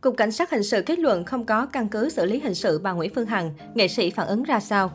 Cục Cảnh sát Hình sự kết luận không có căn cứ xử lý hình sự bà Nguyễn Phương Hằng, nghệ sĩ phản ứng ra sao?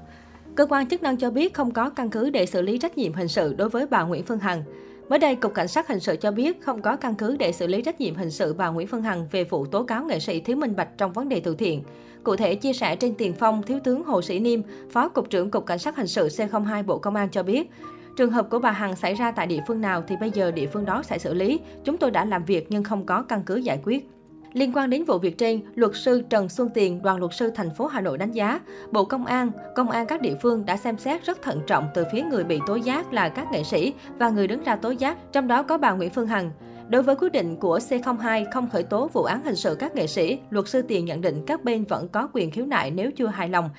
Cơ quan chức năng cho biết không có căn cứ để xử lý trách nhiệm hình sự đối với bà Nguyễn Phương Hằng. Mới đây, Cục Cảnh sát Hình sự cho biết không có căn cứ để xử lý trách nhiệm hình sự bà Nguyễn Phương Hằng về vụ tố cáo nghệ sĩ thiếu minh bạch trong vấn đề từ thiện. Cụ thể, chia sẻ trên tiền phong, Thiếu tướng Hồ Sĩ Niêm, Phó Cục trưởng Cục Cảnh sát Hình sự C02 Bộ Công an cho biết, Trường hợp của bà Hằng xảy ra tại địa phương nào thì bây giờ địa phương đó sẽ xử lý. Chúng tôi đã làm việc nhưng không có căn cứ giải quyết. Liên quan đến vụ việc trên, luật sư Trần Xuân Tiền, đoàn luật sư thành phố Hà Nội đánh giá, Bộ Công an, công an các địa phương đã xem xét rất thận trọng từ phía người bị tố giác là các nghệ sĩ và người đứng ra tố giác, trong đó có bà Nguyễn Phương Hằng. Đối với quyết định của C02 không khởi tố vụ án hình sự các nghệ sĩ, luật sư Tiền nhận định các bên vẫn có quyền khiếu nại nếu chưa hài lòng.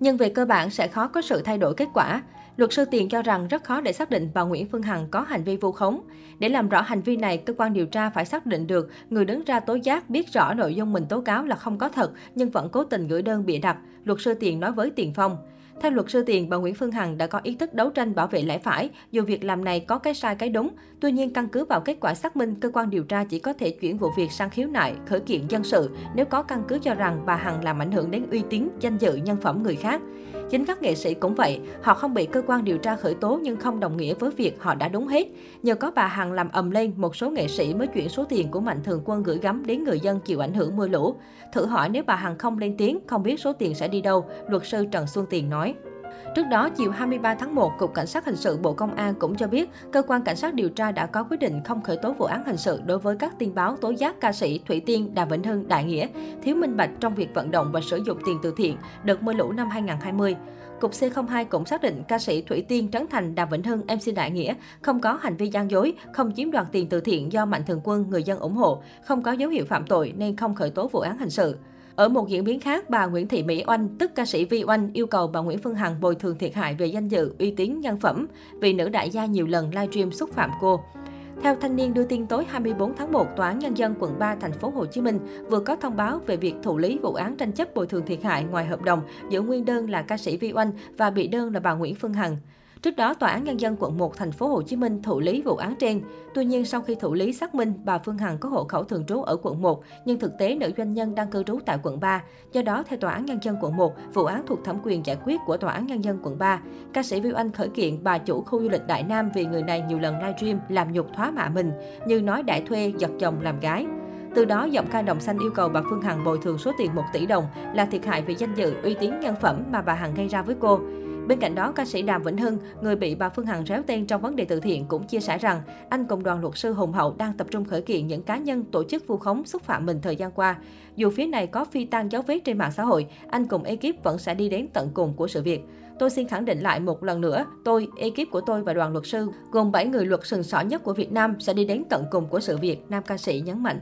Nhưng về cơ bản sẽ khó có sự thay đổi kết quả. Luật sư Tiền cho rằng rất khó để xác định bà Nguyễn Phương Hằng có hành vi vu khống. Để làm rõ hành vi này, cơ quan điều tra phải xác định được người đứng ra tố giác biết rõ nội dung mình tố cáo là không có thật nhưng vẫn cố tình gửi đơn bịa đặt, luật sư Tiền nói với Tiền Phong. Theo luật sư Tiền, bà Nguyễn Phương Hằng đã có ý thức đấu tranh bảo vệ lẽ phải, dù việc làm này có cái sai cái đúng. Tuy nhiên, căn cứ vào kết quả xác minh, cơ quan điều tra chỉ có thể chuyển vụ việc sang khiếu nại, khởi kiện dân sự nếu có căn cứ cho rằng bà Hằng làm ảnh hưởng đến uy tín, danh dự, nhân phẩm người khác. Chính các nghệ sĩ cũng vậy, họ không bị cơ quan điều tra khởi tố nhưng không đồng nghĩa với việc họ đã đúng hết. Nhờ có bà Hằng làm ầm lên, một số nghệ sĩ mới chuyển số tiền của Mạnh Thường Quân gửi gắm đến người dân chịu ảnh hưởng mưa lũ. Thử hỏi nếu bà Hằng không lên tiếng, không biết số tiền sẽ đi đâu, luật sư Trần Xuân Tiền nói. Trước đó, chiều 23 tháng 1, Cục Cảnh sát Hình sự Bộ Công an cũng cho biết, cơ quan cảnh sát điều tra đã có quyết định không khởi tố vụ án hình sự đối với các tin báo tố giác ca sĩ Thủy Tiên, Đàm Vĩnh Hưng, Đại Nghĩa, thiếu minh bạch trong việc vận động và sử dụng tiền từ thiện đợt mưa lũ năm 2020. Cục C02 cũng xác định ca sĩ Thủy Tiên, Trấn Thành, Đàm Vĩnh Hưng, MC Đại Nghĩa không có hành vi gian dối, không chiếm đoạt tiền từ thiện do Mạnh Thường Quân, người dân ủng hộ, không có dấu hiệu phạm tội nên không khởi tố vụ án hình sự. Ở một diễn biến khác, bà Nguyễn Thị Mỹ Oanh, tức ca sĩ Vi Oanh, yêu cầu bà Nguyễn Phương Hằng bồi thường thiệt hại về danh dự, uy tín, nhân phẩm vì nữ đại gia nhiều lần livestream xúc phạm cô. Theo thanh niên đưa tin tối 24 tháng 1, Tòa án Nhân dân quận 3 thành phố Hồ Chí Minh vừa có thông báo về việc thụ lý vụ án tranh chấp bồi thường thiệt hại ngoài hợp đồng giữa nguyên đơn là ca sĩ Vi Oanh và bị đơn là bà Nguyễn Phương Hằng. Trước đó, Tòa án Nhân dân quận 1 thành phố Hồ Chí Minh thụ lý vụ án trên. Tuy nhiên, sau khi thụ lý xác minh, bà Phương Hằng có hộ khẩu thường trú ở quận 1, nhưng thực tế nữ doanh nhân đang cư trú tại quận 3. Do đó, theo Tòa án Nhân dân quận 1, vụ án thuộc thẩm quyền giải quyết của Tòa án Nhân dân quận 3. Ca sĩ Viu Anh khởi kiện bà chủ khu du lịch Đại Nam vì người này nhiều lần livestream làm nhục thoá mạ mình, như nói đại thuê, giật chồng làm gái. Từ đó, giọng ca Đồng Xanh yêu cầu bà Phương Hằng bồi thường số tiền 1 tỷ đồng là thiệt hại về danh dự, uy tín nhân phẩm mà bà Hằng gây ra với cô. Bên cạnh đó, ca sĩ Đàm Vĩnh Hưng, người bị bà Phương Hằng réo tên trong vấn đề từ thiện cũng chia sẻ rằng anh cùng đoàn luật sư Hùng Hậu đang tập trung khởi kiện những cá nhân tổ chức vu khống xúc phạm mình thời gian qua. Dù phía này có phi tan dấu vết trên mạng xã hội, anh cùng ekip vẫn sẽ đi đến tận cùng của sự việc. Tôi xin khẳng định lại một lần nữa, tôi, ekip của tôi và đoàn luật sư, gồm 7 người luật sừng sỏ nhất của Việt Nam sẽ đi đến tận cùng của sự việc, nam ca sĩ nhấn mạnh.